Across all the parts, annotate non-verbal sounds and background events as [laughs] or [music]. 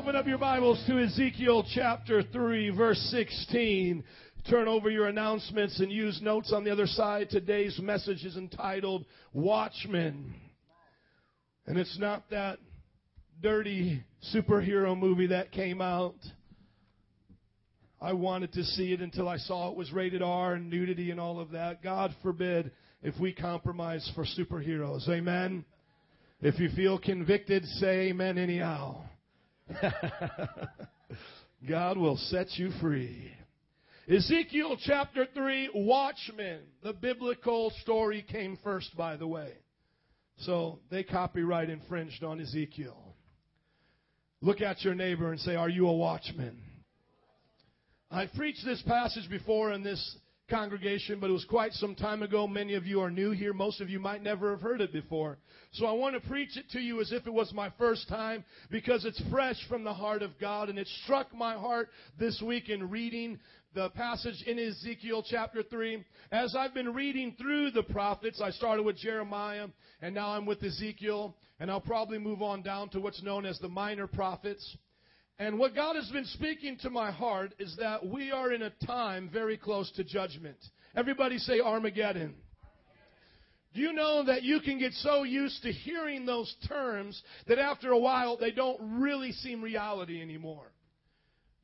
Open up your Bibles to Ezekiel chapter 3, verse 16. Turn over your announcements and use notes on the other side. Today's message is entitled Watchmen. And it's not that dirty superhero movie that came out. I wanted to see it until I saw it was rated R and nudity and all of that. God forbid if we compromise for superheroes. Amen. If you feel convicted, say amen anyhow. [laughs] God will set you free. Ezekiel chapter 3, Watchmen. The biblical story came first, by the way. So they copyright infringed on Ezekiel. Look at your neighbor and say, Are you a watchman? I've preached this passage before in this congregation, but it was quite some time ago. Many of you are new here. Most of you might never have heard it before. So I want to preach it to you as if it was my first time because it's fresh from the heart of God and it struck my heart this week in reading the passage in Ezekiel chapter 3. As I've been reading through the prophets, I started with Jeremiah and now I'm with Ezekiel and I'll probably move on down to what's known as the minor prophets. And what God has been speaking to my heart is that we are in a time very close to judgment. Everybody say Armageddon. Do you know that you can get so used to hearing those terms that after a while they don't really seem reality anymore?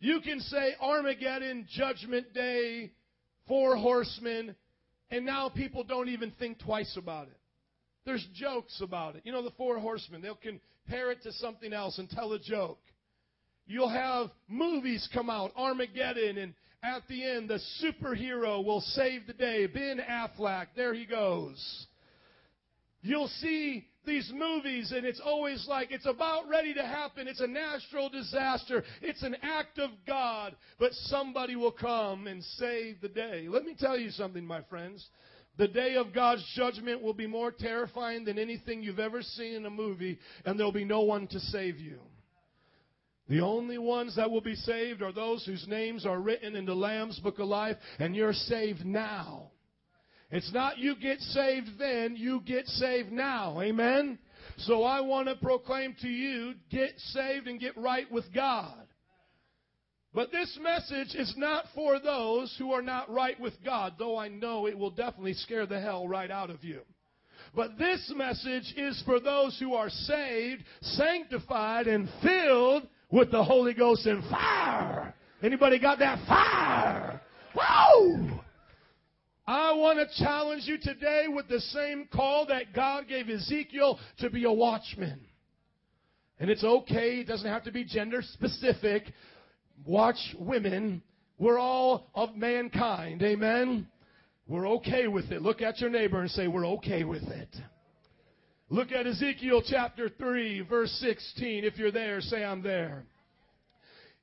You can say Armageddon, Judgment Day, Four Horsemen, and now people don't even think twice about it. There's jokes about it. You know, the Four Horsemen, they'll compare it to something else and tell a joke. You'll have movies come out, Armageddon, and at the end, the superhero will save the day. Ben Affleck, there he goes. You'll see these movies, and it's always like it's about ready to happen. It's a natural disaster. It's an act of God, but somebody will come and save the day. Let me tell you something, my friends. The day of God's judgment will be more terrifying than anything you've ever seen in a movie, and there'll be no one to save you. The only ones that will be saved are those whose names are written in the Lamb's Book of Life, and you're saved now. It's not you get saved then, you get saved now. Amen? So I want to proclaim to you, get saved and get right with God. But this message is not for those who are not right with God, though I know it will definitely scare the hell right out of you. But this message is for those who are saved, sanctified, and filled with the Holy Ghost and fire. Anybody got that fire? Woo! I want to challenge you today with the same call that God gave Ezekiel to be a watchman. And it's okay, it doesn't have to be gender specific. Watch women. We're all of mankind. Amen. We're okay with it. Look at your neighbor and say, We're okay with it. Look at Ezekiel chapter 3, verse 16. If you're there, say, I'm there.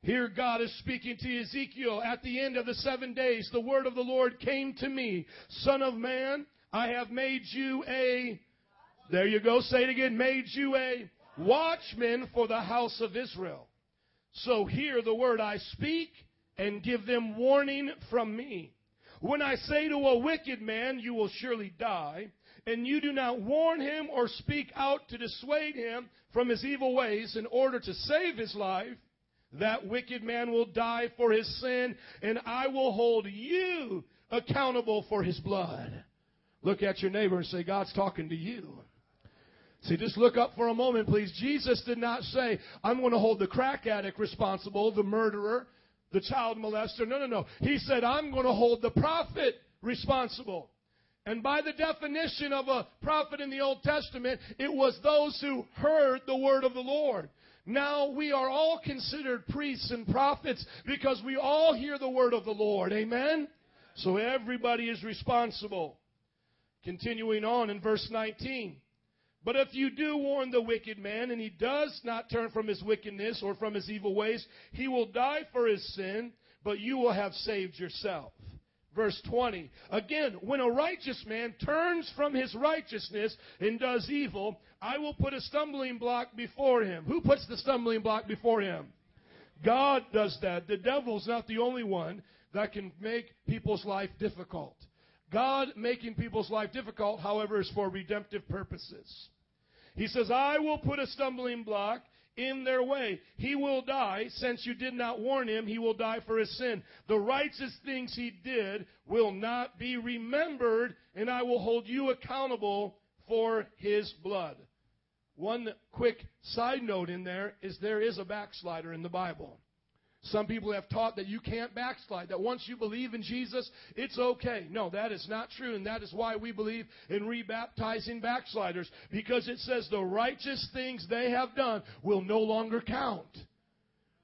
Here God is speaking to Ezekiel. At the end of the seven days, the word of the Lord came to me. Son of man, I have made you a, there you go, say it again, made you a watchman for the house of Israel. So hear the word I speak and give them warning from me. When I say to a wicked man, you will surely die, and you do not warn him or speak out to dissuade him from his evil ways in order to save his life, that wicked man will die for his sin, and I will hold you accountable for his blood. Look at your neighbor and say, God's talking to you. See, just look up for a moment, please. Jesus did not say, I'm going to hold the crack addict responsible, the murderer, the child molester. No, no, no. He said, I'm going to hold the prophet responsible. And by the definition of a prophet in the Old Testament, it was those who heard the word of the Lord. Now we are all considered priests and prophets because we all hear the word of the Lord. Amen? So everybody is responsible. Continuing on in verse 19. But if you do warn the wicked man and he does not turn from his wickedness or from his evil ways, he will die for his sin, but you will have saved yourself. Verse 20. Again, when a righteous man turns from his righteousness and does evil, I will put a stumbling block before him. Who puts the stumbling block before him? God does that. The devil's not the only one that can make people's life difficult. God making people's life difficult, however, is for redemptive purposes. He says, I will put a stumbling block in their way. He will die. Since you did not warn him, he will die for his sin. The righteous things he did will not be remembered, and I will hold you accountable for his blood. One quick side note in there is there is a backslider in the Bible. Some people have taught that you can't backslide, that once you believe in Jesus, it's okay. No, that is not true, and that is why we believe in rebaptizing backsliders, because it says the righteous things they have done will no longer count.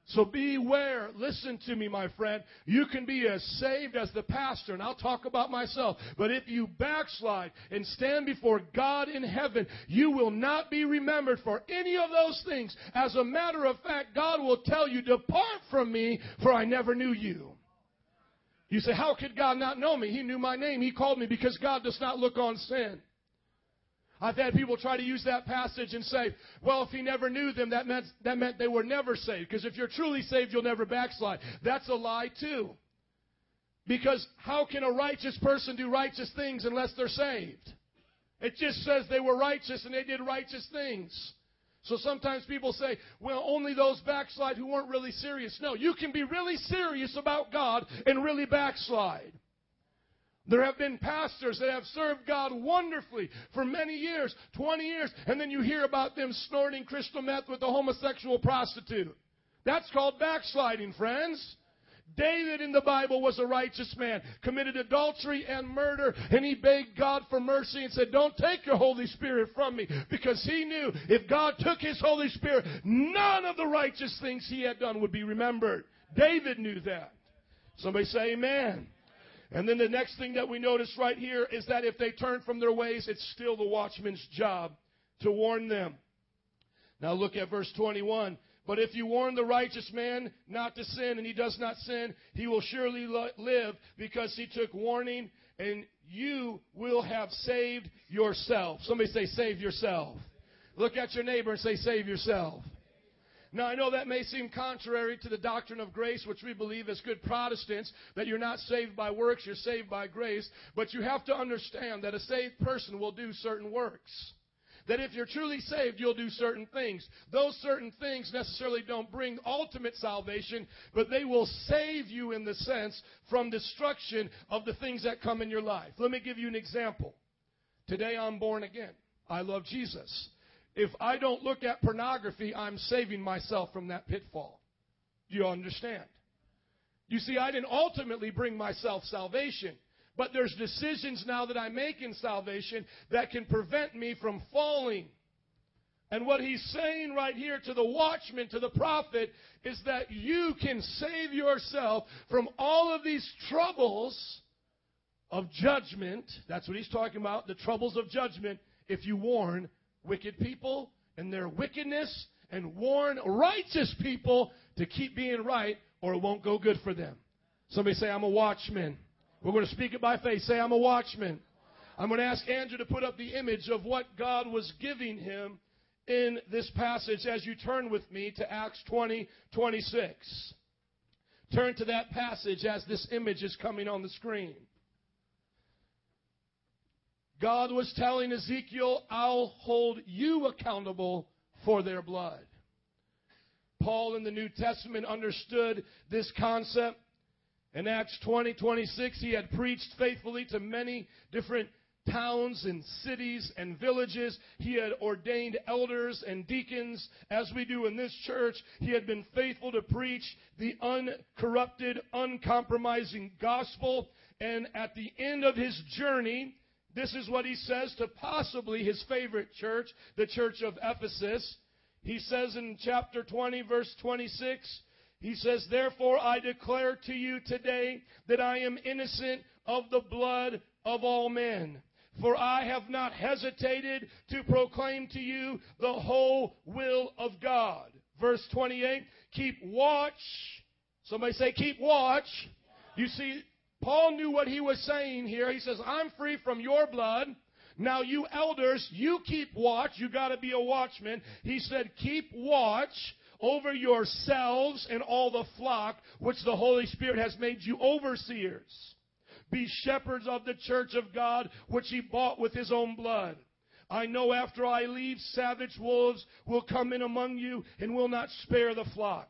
So beware. Listen to me, my friend. You can be as saved as the pastor, and I'll talk about myself. But if you backslide and stand before God in heaven, you will not be remembered for any of those things. As a matter of fact, God will tell you, Depart from me, for I never knew you. You say, How could God not know me? He knew my name. He called me because God does not look on sin. I've had people try to use that passage and say, well, if he never knew them, that meant, that meant they were never saved. Because if you're truly saved, you'll never backslide. That's a lie, too. Because how can a righteous person do righteous things unless they're saved? It just says they were righteous and they did righteous things. So sometimes people say, well, only those backslide who weren't really serious. No, you can be really serious about God and really backslide. There have been pastors that have served God wonderfully for many years, 20 years, and then you hear about them snorting crystal meth with a homosexual prostitute. That's called backsliding, friends. David in the Bible was a righteous man, committed adultery and murder, and he begged God for mercy and said, Don't take your Holy Spirit from me, because he knew if God took his Holy Spirit, none of the righteous things he had done would be remembered. David knew that. Somebody say, Amen. And then the next thing that we notice right here is that if they turn from their ways, it's still the watchman's job to warn them. Now look at verse 21. But if you warn the righteous man not to sin and he does not sin, he will surely live because he took warning and you will have saved yourself. Somebody say, save yourself. Look at your neighbor and say, save yourself. Now, I know that may seem contrary to the doctrine of grace, which we believe as good Protestants, that you're not saved by works, you're saved by grace. But you have to understand that a saved person will do certain works. That if you're truly saved, you'll do certain things. Those certain things necessarily don't bring ultimate salvation, but they will save you in the sense from destruction of the things that come in your life. Let me give you an example. Today I'm born again. I love Jesus if I don't look at pornography, I'm saving myself from that pitfall. Do you understand? You see, I didn't ultimately bring myself salvation, but there's decisions now that I make in salvation that can prevent me from falling. And what he's saying right here to the watchman, to the prophet, is that you can save yourself from all of these troubles of judgment. That's what he's talking about, the troubles of judgment, if you warn wicked people and their wickedness and warn righteous people to keep being right or it won't go good for them. Somebody say, I'm a watchman. We're going to speak it by faith. Say, I'm a watchman. I'm going to ask Andrew to put up the image of what God was giving him in this passage as you turn with me to Acts 20 26. Turn to that passage as this image is coming on the screen. God was telling Ezekiel, I'll hold you accountable for their blood. Paul in the New Testament understood this concept. In Acts 20, 26, he had preached faithfully to many different towns and cities and villages. He had ordained elders and deacons, as we do in this church. He had been faithful to preach the uncorrupted, uncompromising gospel. And at the end of his journey, this is what he says to possibly his favorite church, the church of Ephesus. He says in chapter 20, verse 26, he says, Therefore I declare to you today that I am innocent of the blood of all men. For I have not hesitated to proclaim to you the whole will of God. Verse 28, keep watch. Somebody say, keep watch. You see, Paul knew what he was saying here. He says, I'm free from your blood. Now, you elders, you keep watch. You got to be a watchman. He said, keep watch over yourselves and all the flock which the Holy Spirit has made you overseers. Be shepherds of the church of God which he bought with his own blood. I know after I leave, savage wolves will come in among you and will not spare the flock.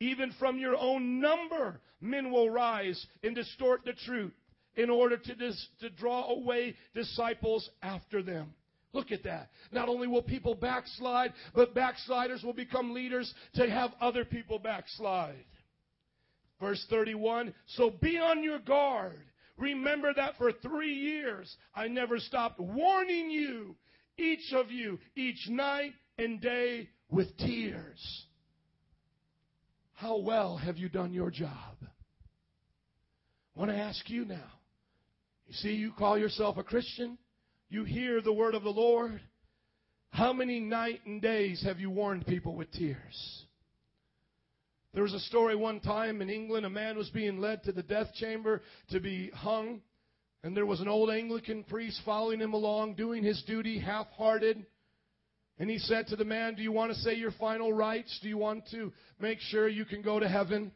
Even from your own number, men will rise and distort the truth in order to, dis- to draw away disciples after them. Look at that. Not only will people backslide, but backsliders will become leaders to have other people backslide. Verse 31 So be on your guard. Remember that for three years I never stopped warning you, each of you, each night and day with tears. How well have you done your job? I want to ask you now. You see, you call yourself a Christian, you hear the word of the Lord. How many night and days have you warned people with tears? There was a story one time in England, a man was being led to the death chamber to be hung, and there was an old Anglican priest following him along, doing his duty half hearted. And he said to the man, Do you want to say your final rites? Do you want to make sure you can go to heaven?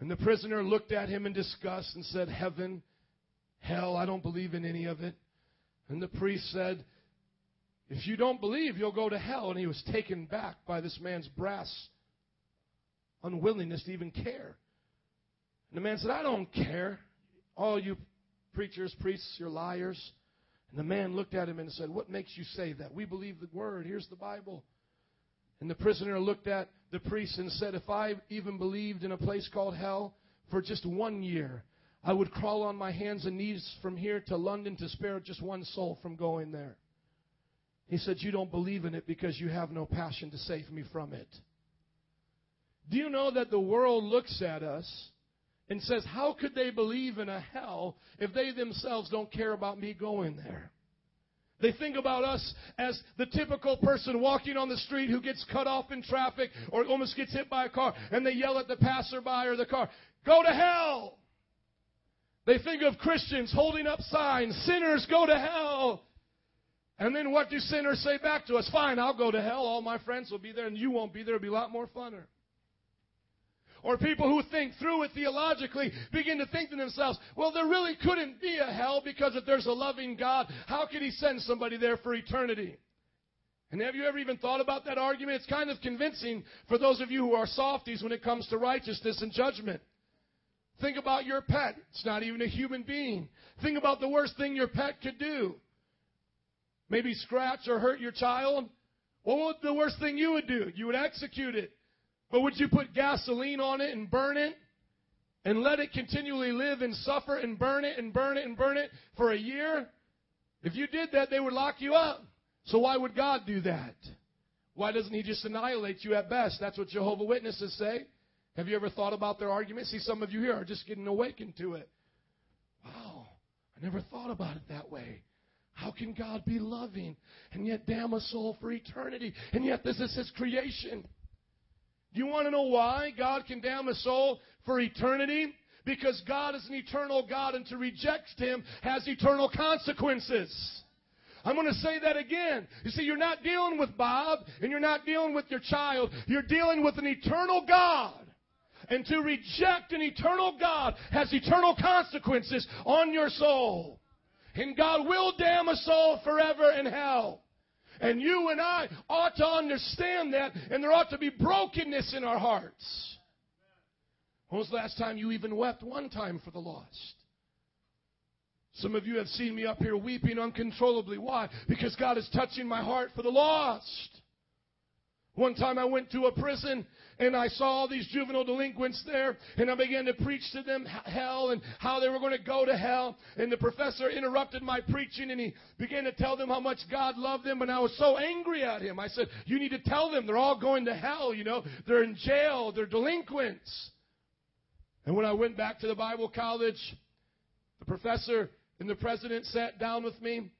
And the prisoner looked at him in disgust and said, Heaven, hell, I don't believe in any of it. And the priest said, If you don't believe, you'll go to hell. And he was taken back by this man's brass unwillingness to even care. And the man said, I don't care. All you preachers, priests, you're liars. And the man looked at him and said, What makes you say that? We believe the word. Here's the Bible. And the prisoner looked at the priest and said, If I even believed in a place called hell for just one year, I would crawl on my hands and knees from here to London to spare just one soul from going there. He said, You don't believe in it because you have no passion to save me from it. Do you know that the world looks at us and says, How could they believe in a hell if they themselves don't care about me going there? They think about us as the typical person walking on the street who gets cut off in traffic or almost gets hit by a car, and they yell at the passerby or the car, Go to hell! They think of Christians holding up signs, sinners go to hell. And then what do sinners say back to us? Fine, I'll go to hell. All my friends will be there and you won't be there. It'll be a lot more funner. Or people who think through it theologically begin to think to themselves, well, there really couldn't be a hell because if there's a loving God, how could He send somebody there for eternity? And have you ever even thought about that argument? It's kind of convincing for those of you who are softies when it comes to righteousness and judgment. Think about your pet. It's not even a human being. Think about the worst thing your pet could do. Maybe scratch or hurt your child. What would the worst thing you would do? You would execute it. But would you put gasoline on it and burn it? And let it continually live and suffer and burn it and burn it and burn it for a year? If you did that, they would lock you up. So why would God do that? Why doesn't He just annihilate you at best? That's what Jehovah Witnesses say. Have you ever thought about their argument? See, some of you here are just getting awakened to it. Wow, I never thought about it that way. How can God be loving and yet damn a soul for eternity? And yet this is His creation. You want to know why God can damn a soul for eternity? Because God is an eternal God, and to reject Him has eternal consequences. I'm going to say that again. You see, you're not dealing with Bob, and you're not dealing with your child. You're dealing with an eternal God. And to reject an eternal God has eternal consequences on your soul. And God will damn a soul forever in hell. And you and I ought to understand that, and there ought to be brokenness in our hearts. When was the last time you even wept one time for the lost? Some of you have seen me up here weeping uncontrollably. Why? Because God is touching my heart for the lost. One time I went to a prison and I saw all these juvenile delinquents there, and I began to preach to them hell and how they were going to go to hell. And the professor interrupted my preaching and he began to tell them how much God loved them, and I was so angry at him. I said, You need to tell them they're all going to hell, you know, they're in jail, they're delinquents. And when I went back to the Bible college, the professor and the president sat down with me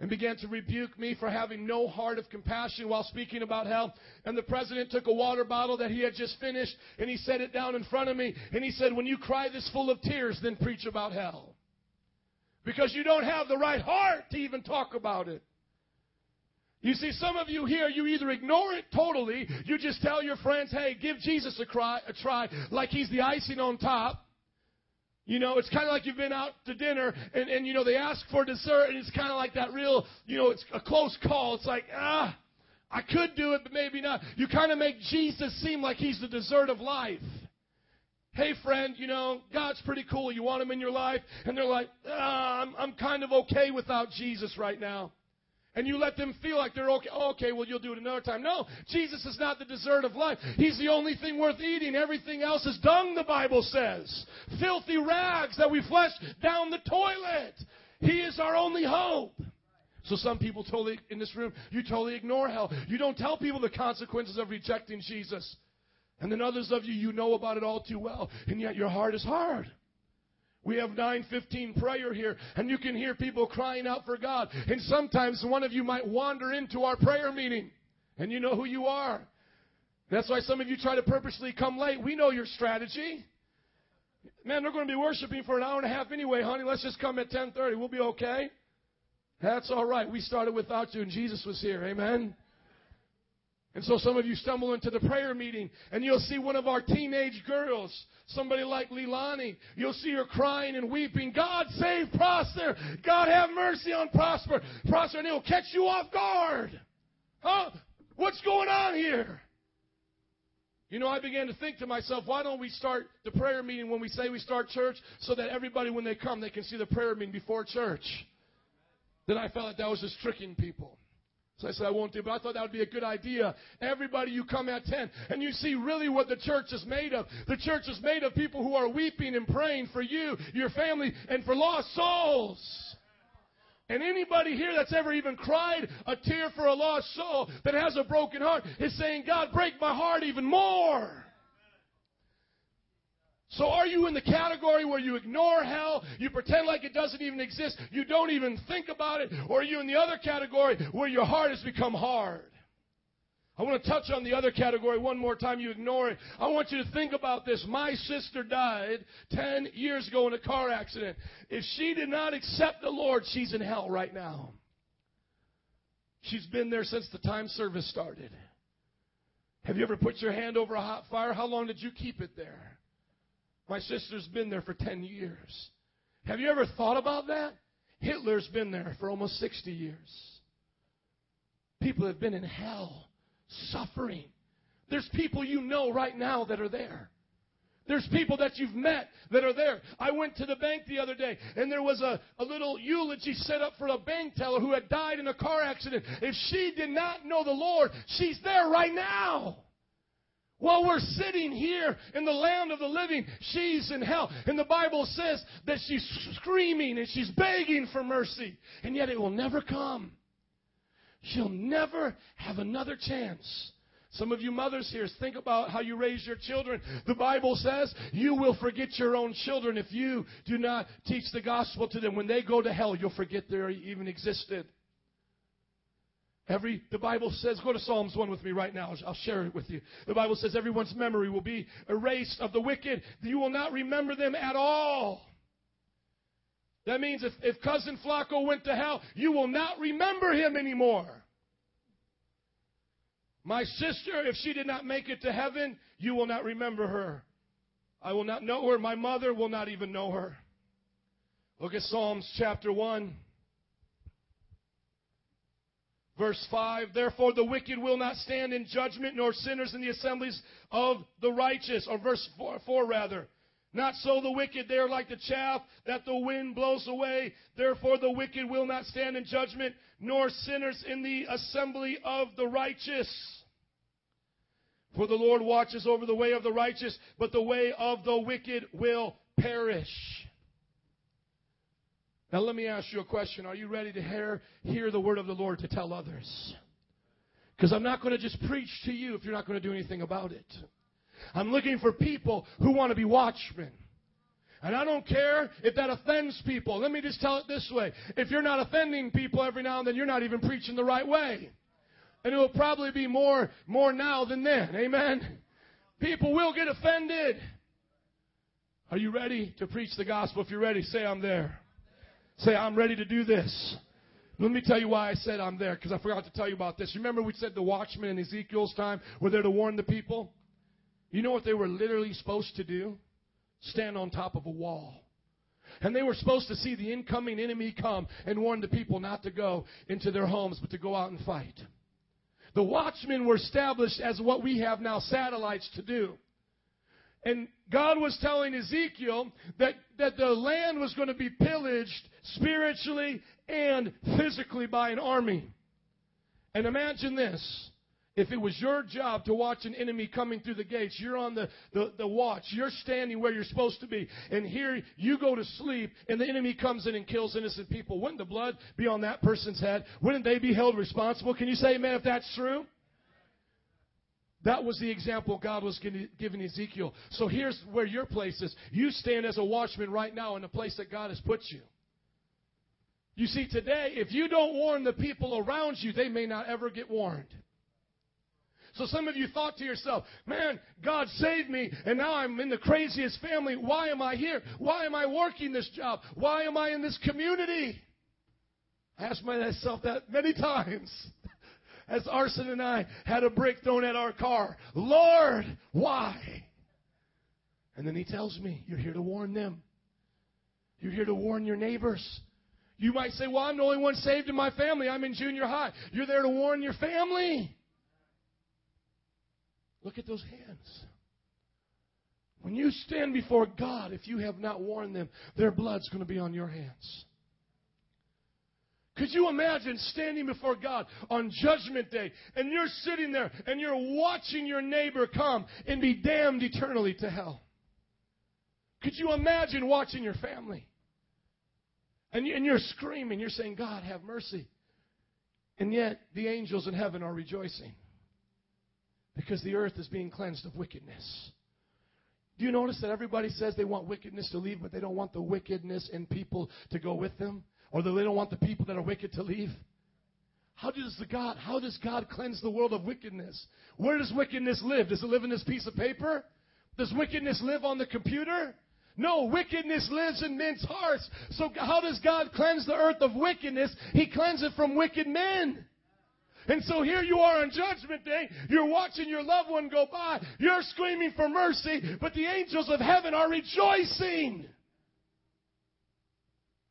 and began to rebuke me for having no heart of compassion while speaking about hell. And the president took a water bottle that he had just finished and he set it down in front of me and he said, When you cry this full of tears, then preach about hell. Because you don't have the right heart to even talk about it. You see, some of you here, you either ignore it totally, you just tell your friends, hey, give Jesus a, cry, a try, like he's the icing on top. You know, it's kind of like you've been out to dinner and, and, you know, they ask for dessert and it's kind of like that real, you know, it's a close call. It's like, ah, I could do it, but maybe not. You kind of make Jesus seem like he's the dessert of life. Hey, friend, you know, God's pretty cool. You want him in your life? And they're like, ah, I'm, I'm kind of okay without Jesus right now and you let them feel like they're okay. Oh, okay, well, you'll do it another time. No, Jesus is not the dessert of life. He's the only thing worth eating. Everything else is dung, the Bible says. Filthy rags that we flush down the toilet. He is our only hope. So some people totally, in this room, you totally ignore hell. You don't tell people the consequences of rejecting Jesus. And then others of you, you know about it all too well. And yet your heart is hard. We have 915 prayer here, and you can hear people crying out for God. And sometimes one of you might wander into our prayer meeting, and you know who you are. That's why some of you try to purposely come late. We know your strategy. Man, they're going to be worshiping for an hour and a half anyway, honey. Let's just come at 10:30. We'll be okay. That's all right. We started without you, and Jesus was here. Amen. And so some of you stumble into the prayer meeting and you'll see one of our teenage girls, somebody like Lilani. You'll see her crying and weeping. God save Prosper. God have mercy on Prosper. Prosper, and it'll catch you off guard. Huh? What's going on here? You know, I began to think to myself, why don't we start the prayer meeting when we say we start church so that everybody, when they come, they can see the prayer meeting before church? Then I felt like that was just tricking people. So I said, I won't do it, but I thought that would be a good idea. Everybody, you come at 10, and you see really what the church is made of. The church is made of people who are weeping and praying for you, your family, and for lost souls. And anybody here that's ever even cried a tear for a lost soul that has a broken heart is saying, God, break my heart even more. So are you in the category where you ignore hell, you pretend like it doesn't even exist, you don't even think about it, or are you in the other category where your heart has become hard? I want to touch on the other category one more time. You ignore it. I want you to think about this. My sister died 10 years ago in a car accident. If she did not accept the Lord, she's in hell right now. She's been there since the time service started. Have you ever put your hand over a hot fire? How long did you keep it there? My sister's been there for 10 years. Have you ever thought about that? Hitler's been there for almost 60 years. People have been in hell, suffering. There's people you know right now that are there. There's people that you've met that are there. I went to the bank the other day, and there was a, a little eulogy set up for a bank teller who had died in a car accident. If she did not know the Lord, she's there right now. While we're sitting here in the land of the living, she's in hell. And the Bible says that she's screaming and she's begging for mercy. And yet it will never come. She'll never have another chance. Some of you mothers here, think about how you raise your children. The Bible says you will forget your own children if you do not teach the gospel to them. When they go to hell, you'll forget they even existed. Every, the Bible says, go to Psalms 1 with me right now. I'll share it with you. The Bible says everyone's memory will be erased of the wicked. You will not remember them at all. That means if, if cousin Flacco went to hell, you will not remember him anymore. My sister, if she did not make it to heaven, you will not remember her. I will not know her. My mother will not even know her. Look at Psalms chapter 1. Verse 5 Therefore the wicked will not stand in judgment, nor sinners in the assemblies of the righteous. Or verse 4, 4 rather. Not so the wicked, they are like the chaff that the wind blows away. Therefore the wicked will not stand in judgment, nor sinners in the assembly of the righteous. For the Lord watches over the way of the righteous, but the way of the wicked will perish. Now, let me ask you a question. Are you ready to hear, hear the word of the Lord to tell others? Because I'm not going to just preach to you if you're not going to do anything about it. I'm looking for people who want to be watchmen. And I don't care if that offends people. Let me just tell it this way. If you're not offending people every now and then, you're not even preaching the right way. And it will probably be more, more now than then. Amen? People will get offended. Are you ready to preach the gospel? If you're ready, say I'm there. Say, I'm ready to do this. Let me tell you why I said I'm there, because I forgot to tell you about this. Remember we said the watchmen in Ezekiel's time were there to warn the people? You know what they were literally supposed to do? Stand on top of a wall And they were supposed to see the incoming enemy come and warn the people not to go into their homes, but to go out and fight. The watchmen were established as what we have now satellites to do. And God was telling Ezekiel that, that the land was going to be pillaged spiritually and physically by an army. And imagine this. If it was your job to watch an enemy coming through the gates, you're on the, the, the, watch. You're standing where you're supposed to be. And here you go to sleep and the enemy comes in and kills innocent people. Wouldn't the blood be on that person's head? Wouldn't they be held responsible? Can you say amen if that's true? That was the example God was giving Ezekiel. So here's where your place is. You stand as a watchman right now in the place that God has put you. You see, today, if you don't warn the people around you, they may not ever get warned. So some of you thought to yourself, man, God saved me, and now I'm in the craziest family. Why am I here? Why am I working this job? Why am I in this community? I asked myself that many [laughs] times as Arson and I had a brick thrown at our car. Lord, why? And then he tells me, You're here to warn them. You're here to warn your neighbors. You might say, Well, I'm the only one saved in my family. I'm in junior high. You're there to warn your family. Look at those hands. When you stand before God, if you have not warned them, their blood's going to be on your hands. Could you imagine standing before God on Judgment Day and you're sitting there and you're watching your neighbor come and be damned eternally to hell? Could you imagine watching your family? And, you're screaming, you're saying, God, have mercy. And yet, the angels in heaven are rejoicing because the earth is being cleansed of wickedness. Do you notice that everybody says they want wickedness to leave, but they don't want the wickedness in people to go with them? Or that they don't want the people that are wicked to leave? How does the God, how does God cleanse the world of wickedness? Where does wickedness live? Does it live in this piece of paper? Does wickedness live on the computer? No, wickedness lives in men's hearts. So how does God cleanse the earth of wickedness? He cleanses it from wicked men. And so here you are on Judgment Day. You're watching your loved one go by. You're screaming for mercy, but the angels of heaven are rejoicing.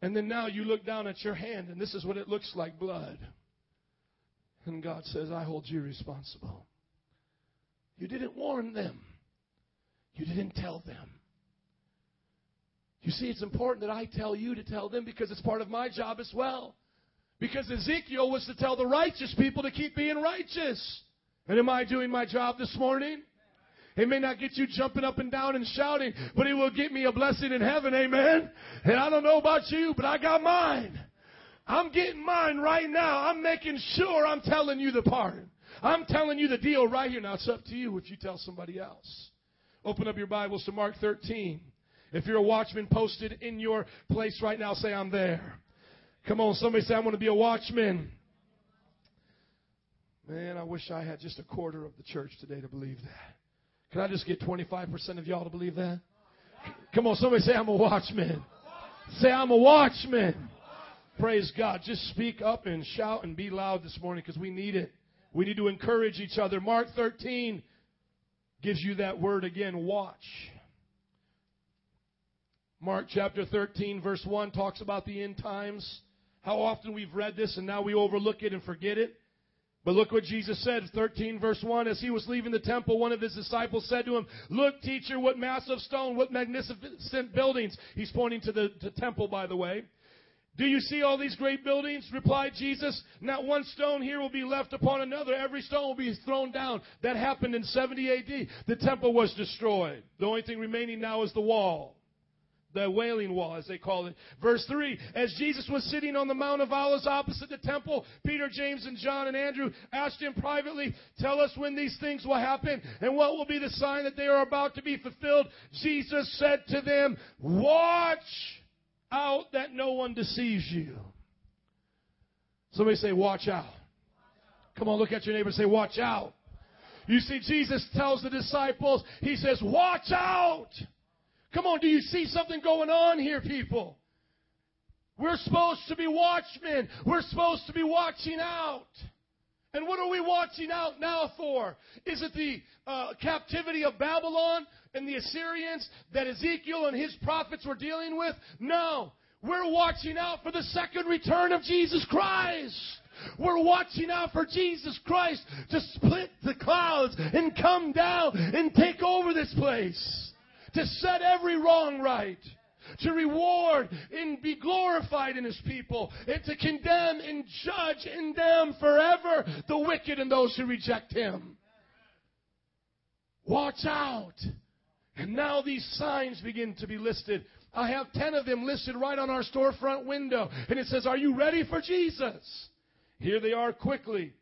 And then now you look down at your hand, and this is what it looks like blood. And God says, I hold you responsible. You didn't warn them, you didn't tell them. You see, it's important that I tell you to tell them because it's part of my job as well. Because Ezekiel was to tell the righteous people to keep being righteous. And am I doing my job this morning? It may not get you jumping up and down and shouting, but it will get me a blessing in heaven. Amen. And I don't know about you, but I got mine. I'm getting mine right now. I'm making sure I'm telling you the pardon. I'm telling you the deal right here. Now it's up to you if you tell somebody else. Open up your Bibles to Mark 13. If you're a watchman posted in your place right now, say, I'm there. Come on, somebody say, I'm going to be a watchman. Man, I wish I had just a quarter of the church today to believe that. Can I just get 25% of y'all to believe that? Come on, somebody say, I'm a watchman. Say, I'm a watchman. Praise God. Just speak up and shout and be loud this morning because we need it. We need to encourage each other. Mark 13 gives you that word again, watch. Mark chapter 13, verse 1 talks about the end times. How often we've read this and now we overlook it and forget it. But look what Jesus said, 13 verse 1. As he was leaving the temple, one of his disciples said to him, Look, teacher, what massive stone, what magnificent buildings. He's pointing to the to temple, by the way. Do you see all these great buildings? Replied Jesus. Not one stone here will be left upon another. Every stone will be thrown down. That happened in 70 AD. The temple was destroyed. The only thing remaining now is the wall the wailing wall, as they call it. Verse 3 As Jesus was sitting on the Mount of Olives opposite the temple, Peter, James, and John and Andrew asked him privately, Tell us when these things will happen and what will be the sign that they are about to be fulfilled. Jesus said to them, Watch out that no one deceives you. Somebody say, Watch out. Come on, look at your neighbor and say, Watch out. You see, Jesus tells the disciples, He says, Watch out. Come on, do you see something going on here, people? We're supposed to be watchmen. We're supposed to be watching out. And what are we watching out now for? Is it the uh, captivity of Babylon? and the Assyrians that Ezekiel and his prophets were dealing with? No. We're watching out for the second return of Jesus Christ. We're watching out for Jesus Christ to split the clouds and come down and take over this place. To set every wrong right. To reward and be glorified in His people. And to condemn and judge and damn forever the wicked and those who reject Him. Watch out. And now these signs begin to be listed. I have 10 of them listed right on our storefront window. And it says, Are you ready for Jesus? Here they are quickly.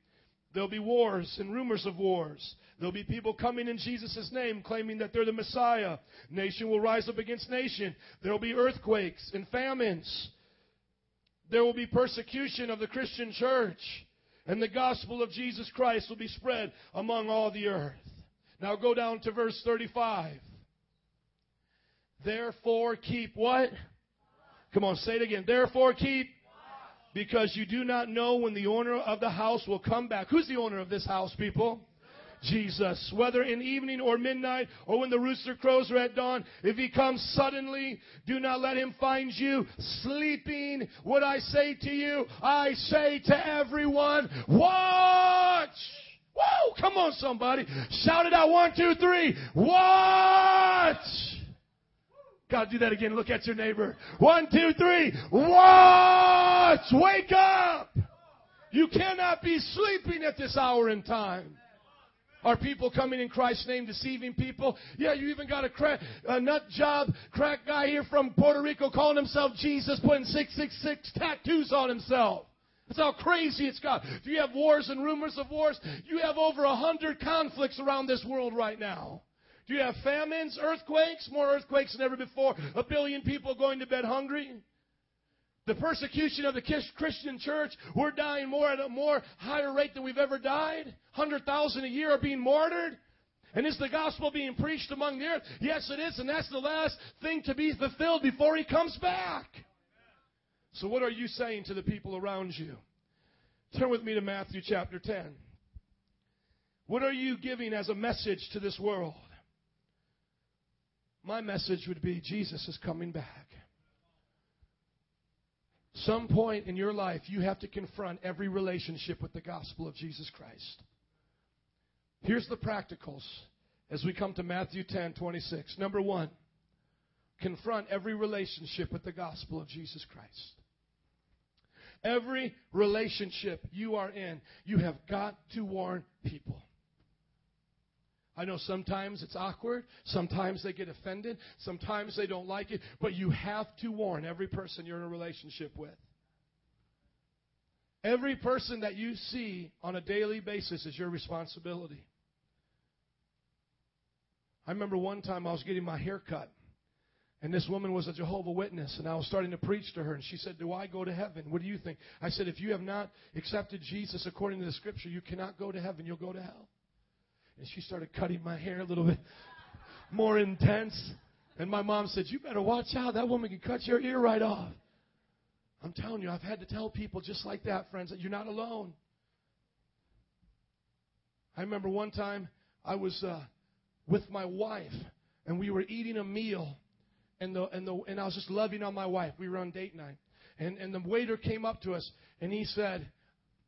There'll be wars and rumors of wars. There'll be people coming in Jesus' name claiming that they're the Messiah. Nation will rise up against nation. There'll be earthquakes and famines. There will be persecution of the Christian church. And the gospel of Jesus Christ will be spread among all the earth. Now go down to verse 35. Therefore keep what? Come on, say it again. Therefore keep because you do not know when the owner of the house will come back. Who's the owner of this house, people? Jesus. Whether in evening or midnight or when the rooster crows or at dawn, if he comes suddenly, do not let him find you sleeping. What I say to you, I say to everyone, watch! Whoa! Come on, somebody. Shout it out. One, two, three. Watch! God, do that again. Look at your neighbor. One, two, three. Watch! Wake up! You cannot be sleeping at this hour and time. Are people coming in Christ's name deceiving people? Yeah, you even got a, crack, a nut job crack guy here from Puerto Rico calling himself Jesus, putting 666 tattoos on himself. That's how crazy it's got. Do you have wars and rumors of wars? You have over a hundred conflicts around this world right now. Do you have famines, earthquakes, more earthquakes than ever before? A billion people going to bed hungry? The persecution of the Christian church, we're dying more at a more higher rate than we've ever died. 100,000 a year are being martyred. And is the gospel being preached among the earth? Yes, it is, and that's the last thing to be fulfilled before he comes back. So, what are you saying to the people around you? Turn with me to Matthew chapter 10. What are you giving as a message to this world? My message would be Jesus is coming back. Some point in your life, you have to confront every relationship with the gospel of Jesus Christ. Here's the practicals as we come to Matthew 10 26. Number one, confront every relationship with the gospel of Jesus Christ. Every relationship you are in, you have got to warn people. I know sometimes it's awkward. Sometimes they get offended. Sometimes they don't like it. But you have to warn every person you're in a relationship with. Every person that you see on a daily basis is your responsibility. I remember one time I was getting my hair cut. And this woman was a Jehovah Witness, and I was starting to preach to her, and she said, Do I go to heaven? What do you think? I said, If you have not accepted Jesus according to the scripture, you cannot go to heaven, you'll go to hell. And she started cutting my hair a little bit [laughs] more intense. And my mom said, You better watch out. That woman can cut your ear right off. I'm telling you, I've had to tell people just like that, friends, that you're not alone. I remember one time I was uh, with my wife, and we were eating a meal, and the and the and I was just loving on my wife. We were on date night, and and the waiter came up to us, and he said,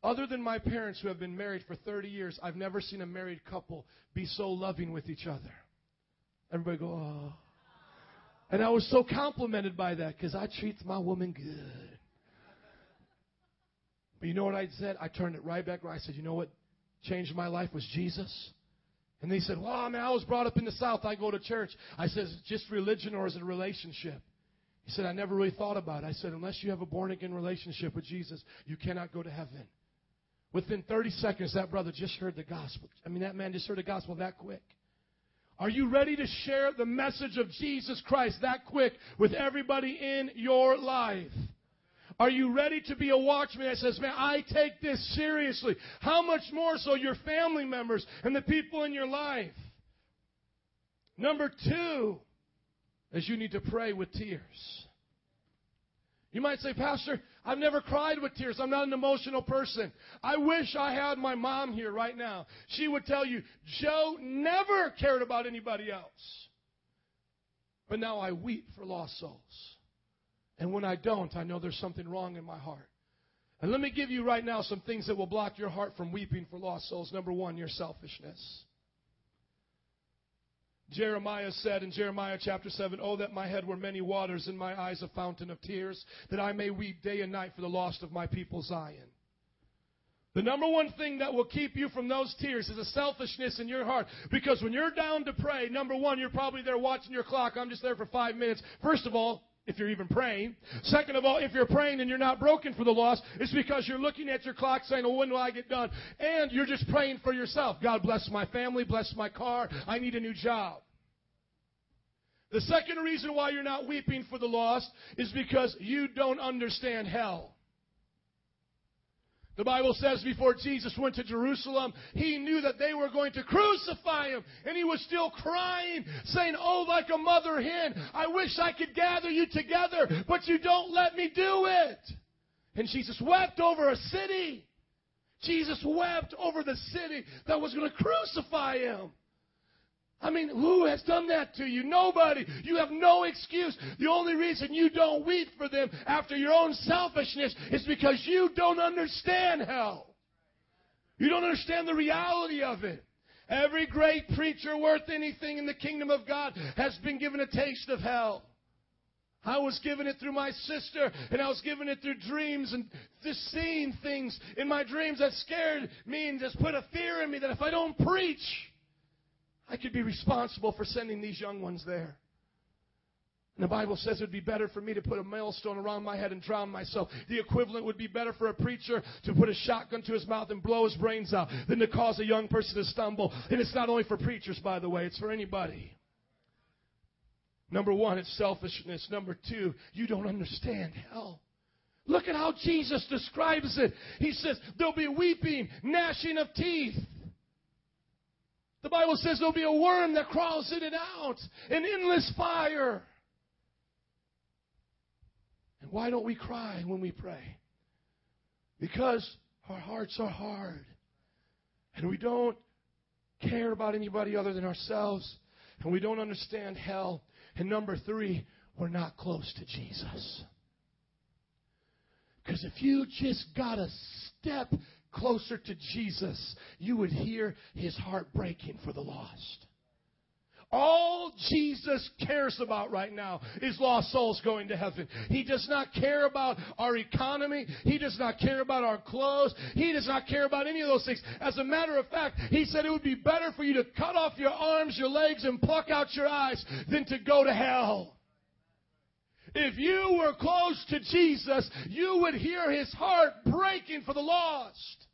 other than my parents who have been married for 30 years, I've never seen a married couple be so loving with each other. Everybody go, oh. And I was so complimented by that because I treat my woman good. But you know what I said? I turned it right back around. I said, you know what changed my life was Jesus. And they said, well, I mean, I was brought up in the South. I go to church. I said, is it just religion or is it a relationship? He said, I never really thought about it. I said, unless you have a born again relationship with Jesus, you cannot go to heaven. Within 30 seconds, that brother just heard the gospel. I mean, that man just heard the gospel that quick. Are you ready to share the message of Jesus Christ that quick with everybody in your life? Are you ready to be a watchman that says, man, I take this seriously? How much more so your family members and the people in your life? Number two is you need to pray with tears. You might say, Pastor, I've never cried with tears. I'm not an emotional person. I wish I had my mom here right now. She would tell you, Joe never cared about anybody else. But now I weep for lost souls. And when I don't, I know there's something wrong in my heart. And let me give you right now some things that will block your heart from weeping for lost souls. Number one, your selfishness. Jeremiah said in Jeremiah chapter 7, Oh, that my head were many waters and my eyes a fountain of tears, that I may weep day and night for the lost of my people Zion. The number one thing that will keep you from those tears is a selfishness in your heart. Because when you're down to pray, number one, you're probably there watching your clock. I'm just there for five minutes. First of all, if you're even praying. Second of all, if you're praying and you're not broken for the loss, it's because you're looking at your clock saying, oh, when will I get done? And you're just praying for yourself. God bless my family, bless my car. I need a new job. The second reason why you're not weeping for the lost is because you don't understand hell. The Bible says before Jesus went to Jerusalem, he knew that they were going to crucify him. And he was still crying, saying, Oh, like a mother hen, I wish I could gather you together, but you don't let me do it. And Jesus wept over a city. Jesus wept over the city that was going to crucify him. I mean, who has done that to you? Nobody. You have no excuse. The only reason you don't weep for them after your own selfishness is because you don't understand hell. You don't understand the reality of it. Every great preacher worth anything in the kingdom of God has been given a taste of hell. I was given it through my sister, and I was given it through dreams and just seeing things in my dreams that scared me and just put a fear in me that if I don't preach, I could be responsible for sending these young ones there. And the Bible says it would be better for me to put a millstone around my head and drown myself. The equivalent would be better for a preacher to put a shotgun to his mouth and blow his brains out than to cause a young person to stumble. And it's not only for preachers, by the way, it's for anybody. Number one, it's selfishness. Number two, you don't understand hell. Look at how Jesus describes it. He says, There'll be weeping, gnashing of teeth. The Bible says there'll be a worm that crawls in and out, an endless fire. And why don't we cry when we pray? Because our hearts are hard. And we don't care about anybody other than ourselves. And we don't understand hell. And number three, we're not close to Jesus. Because if you just got a step closer to Jesus, you would hear his heart breaking for the lost. All Jesus cares about right now is lost souls going to heaven. He does not care about our economy. He does not care about our clothes. He does not care about any of those things. As a matter of fact, He said it would be better for you to cut off your arms, your legs, and pluck out your eyes than to go to hell. If you were close to Jesus, you would hear his heart breaking for the lost.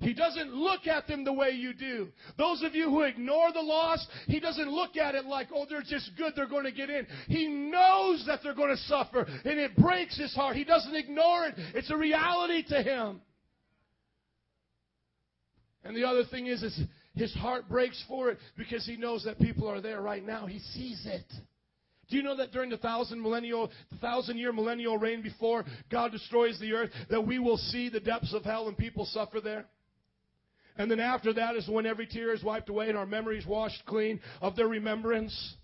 He doesn't look at them the way you do. Those of you who ignore the lost, he doesn't look at it like, oh, they're just good, they're going to get in. He knows that they're going to suffer, and it breaks his heart. He doesn't ignore it. It's a reality to him. And the other thing is, is his heart breaks for it because he knows that people are there right now. He sees it. Do you know that during the thousand millennial, the thousand year millennial reign before God destroys the earth, that we will see the depths of hell and people suffer there? And then after that is when every tear is wiped away and our memories washed clean of their remembrance.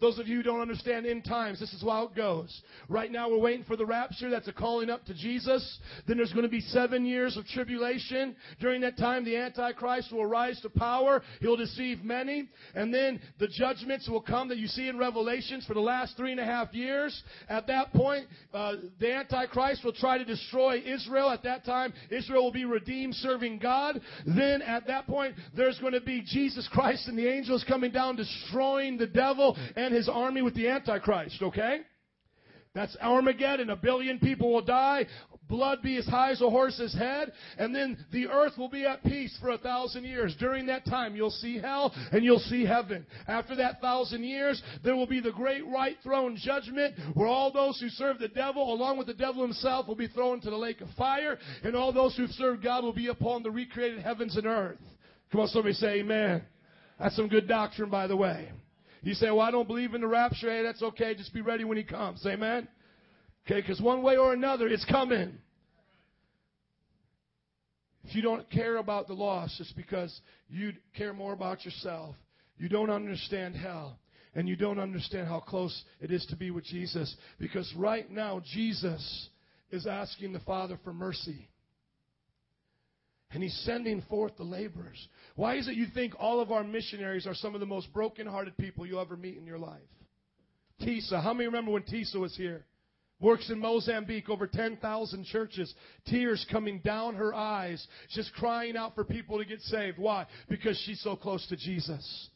Those of you who don't understand end times, this is how it goes. Right now we're waiting for the rapture. That's a calling up to Jesus. Then there's going to be seven years of tribulation. During that time, the Antichrist will rise to power. He'll deceive many. And then the judgments will come that you see in Revelations for the last three and a half years. At that point, uh, the Antichrist will try to destroy Israel. At that time, Israel will be redeemed serving God. Then at that point, there's going to be Jesus Christ and the angels coming down destroying the devil and his army with the Antichrist, okay? That's Armageddon. A billion people will die. Blood be as high as a horse's head. And then the earth will be at peace for a thousand years. During that time, you'll see hell and you'll see heaven. After that thousand years, there will be the great white throne judgment where all those who serve the devil, along with the devil himself, will be thrown into the lake of fire. And all those who serve God will be upon the recreated heavens and earth. Come on, somebody say amen. That's some good doctrine, by the way. You say, well, I don't believe in the rapture. Hey, that's okay. Just be ready when he comes. Amen? Okay, because one way or another, it's coming. If you don't care about the loss, it's because you care more about yourself. You don't understand hell. and you don't understand how close it is to be with Jesus. Because right now, Jesus is asking the Father for mercy. And he's sending forth the laborers. Why is it you think all of our missionaries are some of the most broken-hearted people you'll ever meet in your life? Tisa, how many remember when Tisa was here? Works in Mozambique, over 10,000 churches, tears coming down her eyes, just crying out for people to get saved. Why? Because she's so close to Jesus.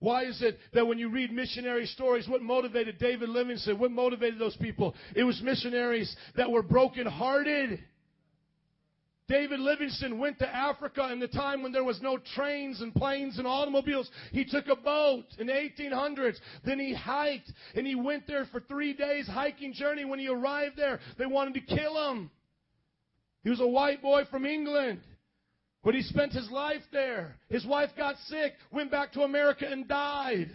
Why is it that when you read missionary stories, what motivated David Livingstone? What motivated those people? It was missionaries that were brokenhearted. David Livingstone went to Africa in the time when there was no trains and planes and automobiles. He took a boat in the 1800s. Then he hiked and he went there for three days hiking journey. When he arrived there, they wanted to kill him. He was a white boy from England. But he spent his life there. His wife got sick, went back to America and died.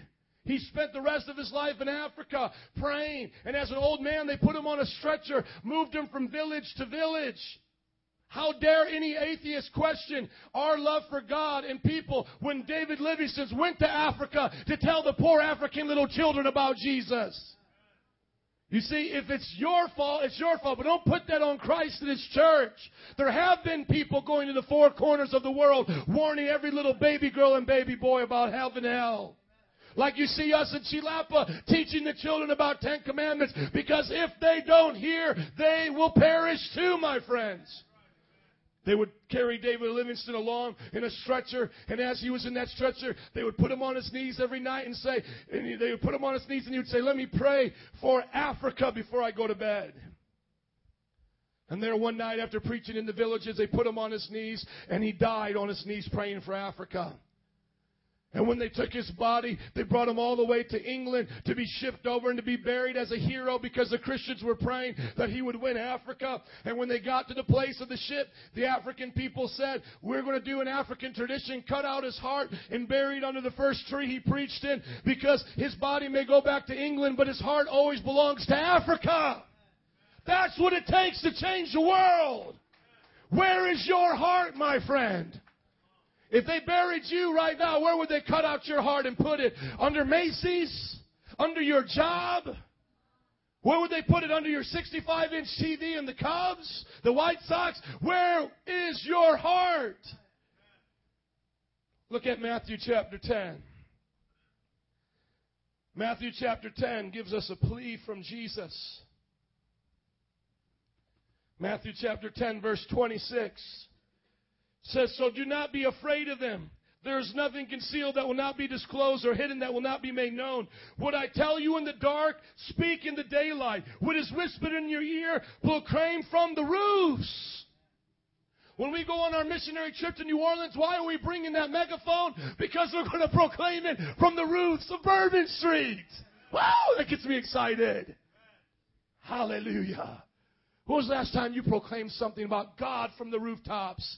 He spent the rest of his life in Africa praying. And as an old man, they put him on a stretcher, moved him from village to village. How dare any atheist question our love for God and people when David Livingstone went to Africa to tell the poor African little children about Jesus? You see, if it's your fault, it's your fault. But don't put that on Christ and His church. There have been people going to the four corners of the world warning every little baby girl and baby boy about heaven and hell. Like you see us in Chilapa teaching the children about Ten Commandments because if they don't hear, they will perish too, my friends. They would carry David Livingstone along in a stretcher, and as he was in that stretcher, they would put him on his knees every night and say, and they would put him on his knees and he would say, Let me pray for Africa before I go to bed. And there one night after preaching in the villages, they put him on his knees, and he died on his knees praying for Africa. And when they took his body, they brought him all the way to England to be shipped over and to be buried as a hero because the Christians were praying that he would win Africa. And when they got to the place of the ship, the African people said, We're going to do an African tradition, cut out his heart and buried under the first tree he preached in because his body may go back to England, but his heart always belongs to Africa. That's what it takes to change the world. Where is your heart, my friend? If they buried you right now, where would they cut out your heart and put it? Under Macy's? Under your job? Where would they put it? Under your 65 inch TV and the Cubs? The White Sox? Where is your heart? Look at Matthew chapter 10. Matthew chapter 10 gives us a plea from Jesus. Matthew chapter 10, verse 26 says, So do not be afraid of them. There is nothing concealed that will not be disclosed or hidden that will not be made known. What I tell you in the dark, speak in the daylight. What is whispered in your ear, proclaim from the roofs. When we go on our missionary trip to New Orleans, why are we bringing that megaphone? Because we're going to proclaim it from the roofs of Bourbon Street. Wow, that gets me excited. Hallelujah. When was the last time you proclaimed something about God from the rooftops?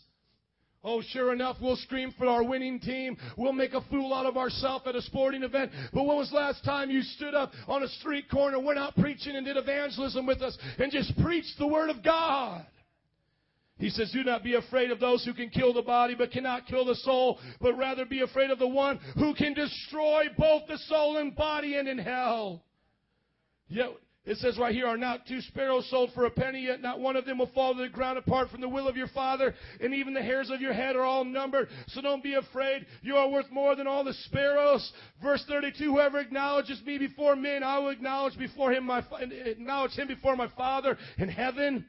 Oh, sure enough, we'll scream for our winning team. We'll make a fool out of ourselves at a sporting event. But when was last time you stood up on a street corner, went out preaching and did evangelism with us and just preached the Word of God? He says, Do not be afraid of those who can kill the body but cannot kill the soul, but rather be afraid of the one who can destroy both the soul and body and in hell. Yet it says right here, are not two sparrows sold for a penny, yet not one of them will fall to the ground apart from the will of your Father, and even the hairs of your head are all numbered. So don't be afraid. You are worth more than all the sparrows. Verse 32, whoever acknowledges me before men, I will acknowledge before him my, acknowledge him before my Father in heaven.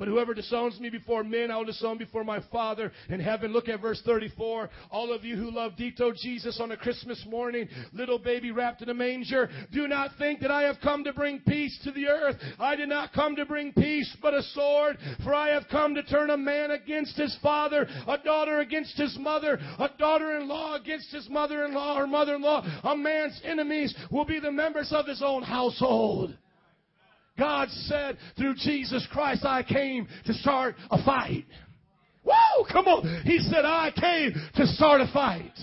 But whoever disowns me before men, I will disown before my Father in heaven. Look at verse 34. All of you who love Dito Jesus on a Christmas morning, little baby wrapped in a manger, do not think that I have come to bring peace to the earth. I did not come to bring peace, but a sword. For I have come to turn a man against his father, a daughter against his mother, a daughter-in-law against his mother-in-law or mother-in-law. A man's enemies will be the members of his own household. God said through Jesus Christ, I came to start a fight. Whoa, come on. He said, I came to start a fight.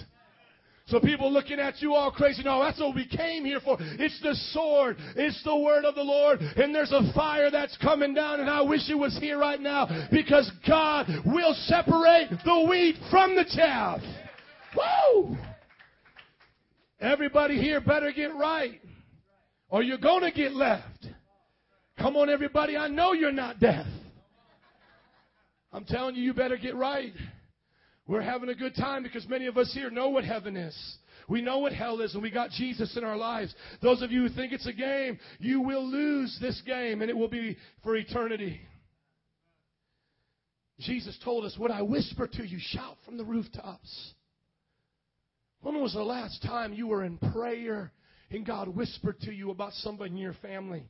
So people looking at you all crazy. No, that's what we came here for. It's the sword. It's the word of the Lord. And there's a fire that's coming down and I wish it was here right now because God will separate the wheat from the chaff. Woo! Everybody here better get right, or you're going to get left. Come on, everybody. I know you're not deaf. I'm telling you, you better get right. We're having a good time because many of us here know what heaven is. We know what hell is, and we got Jesus in our lives. Those of you who think it's a game, you will lose this game, and it will be for eternity. Jesus told us, What I whisper to you, shout from the rooftops. When was the last time you were in prayer and God whispered to you about somebody in your family?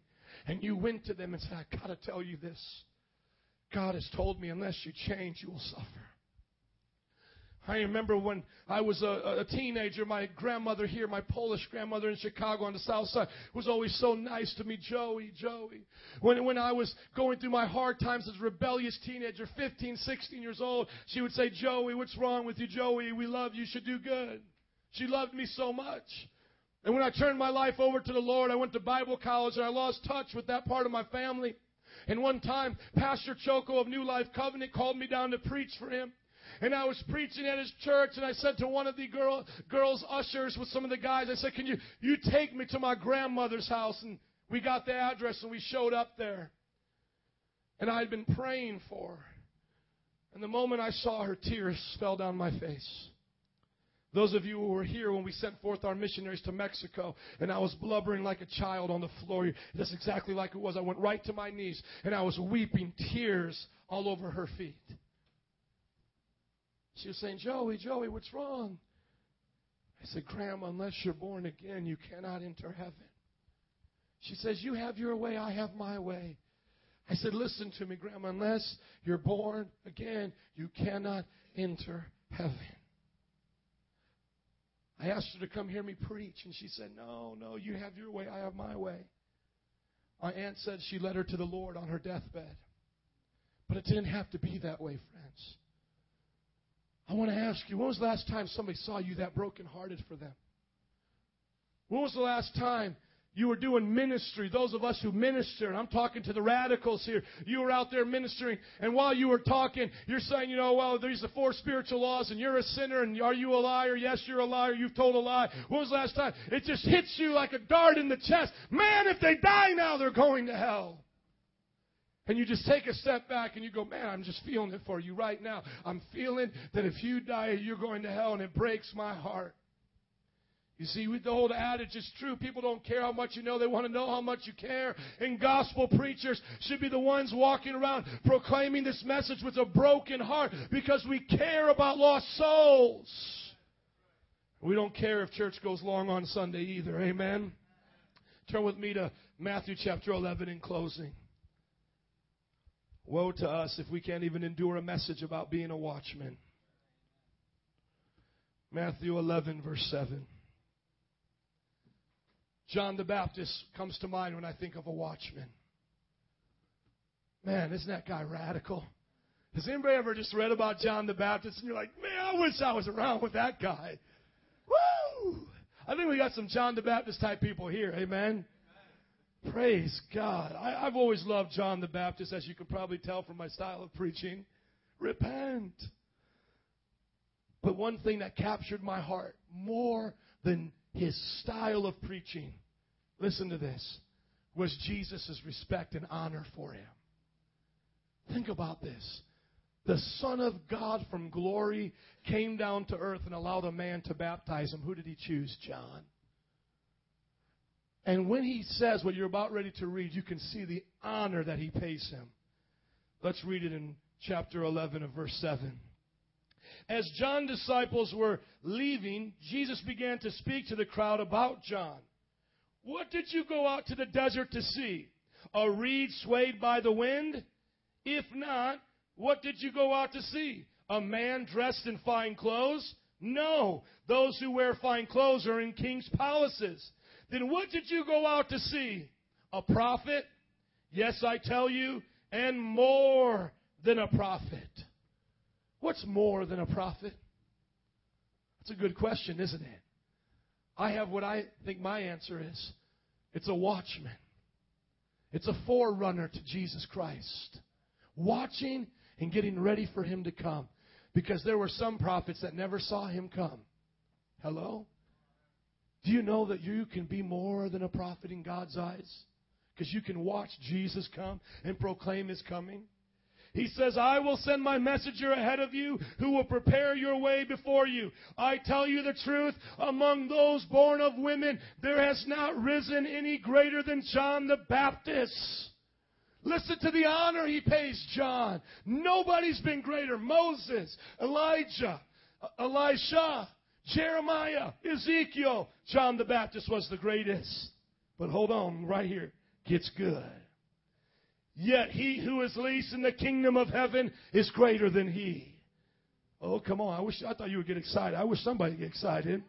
And you went to them and said, I got to tell you this. God has told me, unless you change, you will suffer. I remember when I was a, a, teenager, my grandmother here, my Polish grandmother in Chicago on the south side, was always so nice to me, Joey, Joey. When, when I was going through my hard times as a rebellious teenager, 15, 16 years old, she would say, Joey, what's wrong with you, Joey? We love you, you should do good. She loved me so much. And when I turned my life over to the Lord, I went to Bible college and I lost touch with that part of my family. And one time, Pastor Choco of New Life Covenant called me down to preach for him. And I was preaching at his church, and I said to one of the girl, girls' ushers with some of the guys, I said, Can you, you take me to my grandmother's house? And we got the address, and we showed up there. And I had been praying for her. And the moment I saw her, tears fell down my face. Those of you who were here when we sent forth our missionaries to Mexico, and I was blubbering like a child on the floor, that's exactly like it was. I went right to my knees, and I was weeping tears all over her feet. She was saying, Joey, Joey, what's wrong? I said, Grandma, unless you're born again, you cannot enter heaven. She says, You have your way, I have my way. I said, Listen to me, Grandma, unless you're born again, you cannot enter heaven. I asked her to come hear me preach, and she said, No, no, you have your way, I have my way. My aunt said she led her to the Lord on her deathbed. But it didn't have to be that way, friends. I want to ask you, when was the last time somebody saw you that brokenhearted for them? When was the last time you were doing ministry? Those of us who minister, and I'm talking to the radicals here, you were out there ministering, and while you were talking, you're saying, you know, well, there's the four spiritual laws, and you're a sinner, and are you a liar? Yes, you're a liar. You've told a lie. When was the last time? It just hits you like a dart in the chest. Man, if they die now, they're going to hell. And you just take a step back and you go, man, I'm just feeling it for you right now. I'm feeling that if you die, you're going to hell, and it breaks my heart. You see, with the old adage is true. People don't care how much you know. They want to know how much you care. And gospel preachers should be the ones walking around proclaiming this message with a broken heart because we care about lost souls. We don't care if church goes long on Sunday either. Amen. Turn with me to Matthew chapter 11 in closing. Woe to us if we can't even endure a message about being a watchman. Matthew 11, verse 7. John the Baptist comes to mind when I think of a watchman. Man, isn't that guy radical? Has anybody ever just read about John the Baptist and you're like, man, I wish I was around with that guy? Woo! I think we got some John the Baptist type people here. Amen. Praise God. I, have always loved John the Baptist, as you can probably tell from my style of preaching. Repent. But one thing that captured my heart more than his style of preaching, listen to this, was Jesus' respect and honor for him. Think about this. The Son of God from glory came down to earth and allowed a man to baptize him. Who did he choose? John. And when he says what you're about ready to read, you can see the honor that he pays him. Let's read it in chapter 11 of verse 7. As John's disciples were leaving, Jesus began to speak to the crowd about John. What did you go out to the desert to see? A reed swayed by the wind? If not, what did you go out to see? A man dressed in fine clothes? No, those who wear fine clothes are in king's palaces. Then what did you go out to see? A prophet? Yes, I tell you, and more than a prophet. What's more than a prophet? That's a good question, isn't it? I have what I think my answer is it's a watchman, it's a forerunner to Jesus Christ. Watching and getting ready for him to come. Because there were some prophets that never saw him come. Hello? Do you know that you can be more than a prophet in God's eyes? Because you can watch Jesus come and proclaim his coming. He says, I will send my messenger ahead of you who will prepare your way before you. I tell you the truth, among those born of women, there has not risen any greater than John the Baptist. Listen to the honor he pays John. Nobody's been greater. Moses, Elijah, Elisha, Jeremiah, Ezekiel. John the Baptist was the greatest. But hold on, right here. Gets good. Yet he who is least in the kingdom of heaven is greater than he. Oh, come on. I wish, I thought you would get excited. I wish somebody would get excited.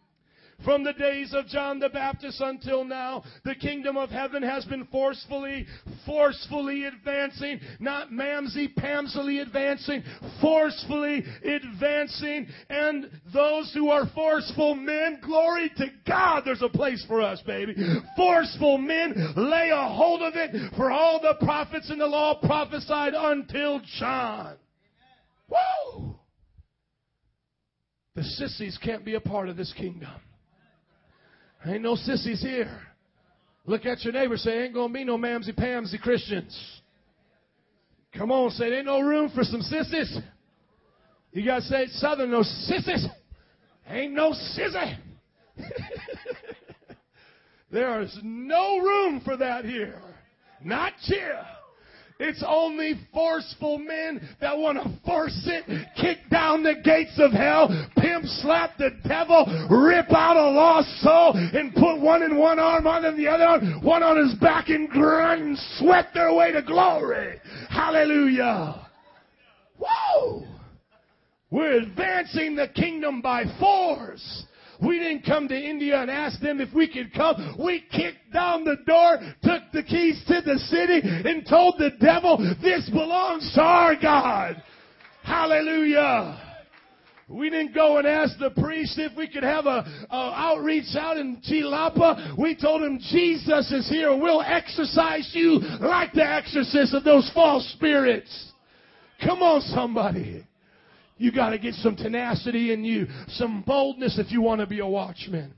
From the days of John the Baptist until now, the kingdom of heaven has been forcefully, forcefully advancing, not mamsy pamsily advancing, forcefully advancing. And those who are forceful men, glory to God, there's a place for us, baby. Forceful men lay a hold of it for all the prophets in the law prophesied until John. Whoa! The sissies can't be a part of this kingdom. Ain't no sissies here. Look at your neighbor. Say, ain't gonna be no mamsy pamsy Christians. Come on, say, ain't no room for some sissies. You gotta say southern, no sissies. Ain't no sissy. [laughs] there is no room for that here. Not here. It's only forceful men that want to force it, kick down the gates of hell, pimp slap the devil, rip out a lost soul, and put one in one arm, on the other arm, one on his back, and grunt and sweat their way to glory. Hallelujah. Whoa! We're advancing the kingdom by force. We didn't come to India and ask them if we could come. We kicked down the door, took the keys to the city, and told the devil, this belongs to our God. Hallelujah. We didn't go and ask the priest if we could have a, a, outreach out in Chilapa. We told him Jesus is here. We'll exorcise you like the exorcist of those false spirits. Come on, somebody. You got to get some tenacity in you, some boldness if you want to be a watchman.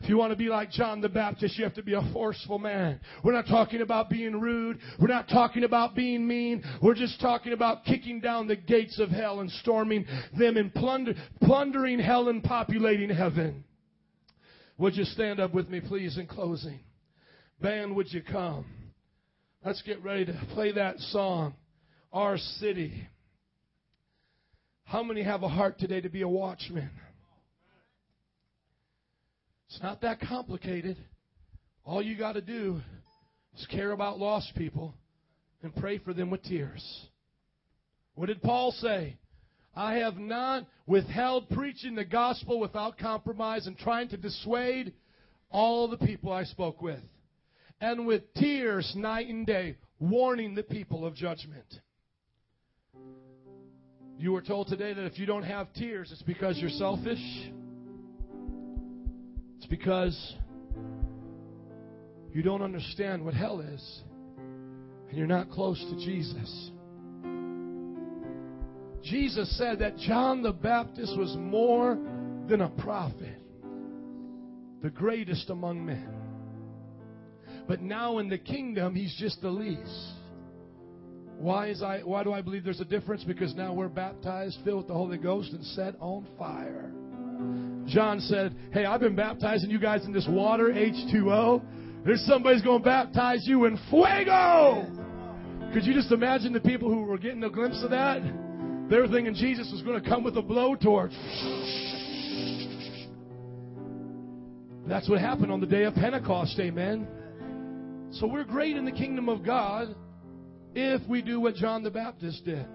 If you want to be like John the Baptist, you have to be a forceful man. We're not talking about being rude. We're not talking about being mean. We're just talking about kicking down the gates of hell and storming them and plunder, plundering hell and populating heaven. Would you stand up with me, please, in closing? Band, would you come? Let's get ready to play that song, Our City. How many have a heart today to be a watchman? It's not that complicated. All you got to do is care about lost people and pray for them with tears. What did Paul say? I have not withheld preaching the gospel without compromise and trying to dissuade all the people I spoke with. And with tears night and day, warning the people of judgment. You were told today that if you don't have tears, it's because you're selfish. It's because you don't understand what hell is. And you're not close to Jesus. Jesus said that John the Baptist was more than a prophet, the greatest among men. But now in the kingdom, he's just the least. Why is I why do I believe there's a difference? Because now we're baptized, filled with the Holy Ghost, and set on fire. John said, Hey, I've been baptizing you guys in this water, H2O. There's somebody's going to baptize you in fuego. Could you just imagine the people who were getting a glimpse of that? They were thinking Jesus was going to come with a blowtorch. That's what happened on the day of Pentecost, amen. So we're great in the kingdom of God if we do what John the Baptist did.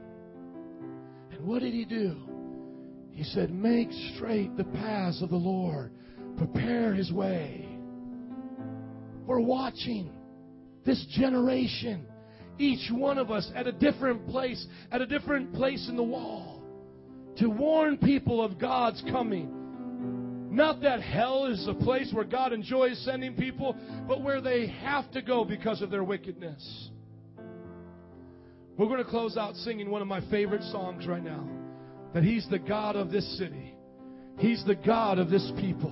And what did he do? He said, Make straight the paths of the Lord, prepare his way. We're watching this generation, each one of us at a different place, at a different place in the wall, to warn people of God's coming. Not that hell is a place where God enjoys sending people, but where they have to go because of their wickedness. We're going to close out singing one of my favorite songs right now. That He's the God of this city. He's the God of this people.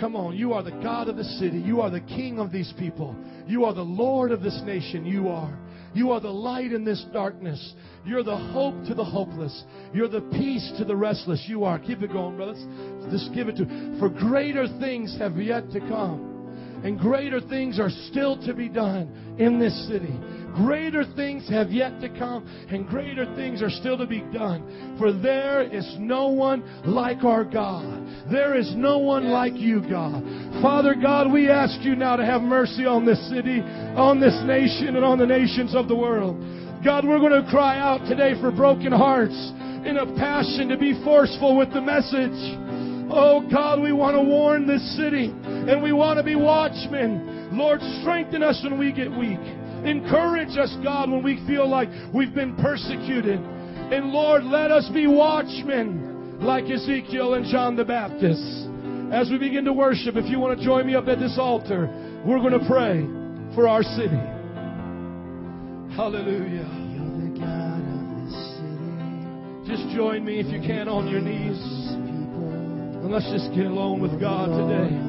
Come on, you are the God of the city. You are the king of these people. You are the Lord of this nation. You are. You are the light in this darkness. You're the hope to the hopeless. You're the peace to the restless. You are. Keep it going, brothers. Just give it to. For greater things have yet to come. And greater things are still to be done in this city. Greater things have yet to come, and greater things are still to be done. For there is no one like our God. There is no one like you, God. Father God, we ask you now to have mercy on this city, on this nation, and on the nations of the world. God, we're going to cry out today for broken hearts in a passion to be forceful with the message. Oh God, we want to warn this city and we want to be watchmen. Lord, strengthen us when we get weak. Encourage us, God, when we feel like we've been persecuted. And Lord, let us be watchmen like Ezekiel and John the Baptist. As we begin to worship, if you want to join me up at this altar, we're going to pray for our city. Hallelujah. Just join me if you can on your knees. And let's just get alone with God today.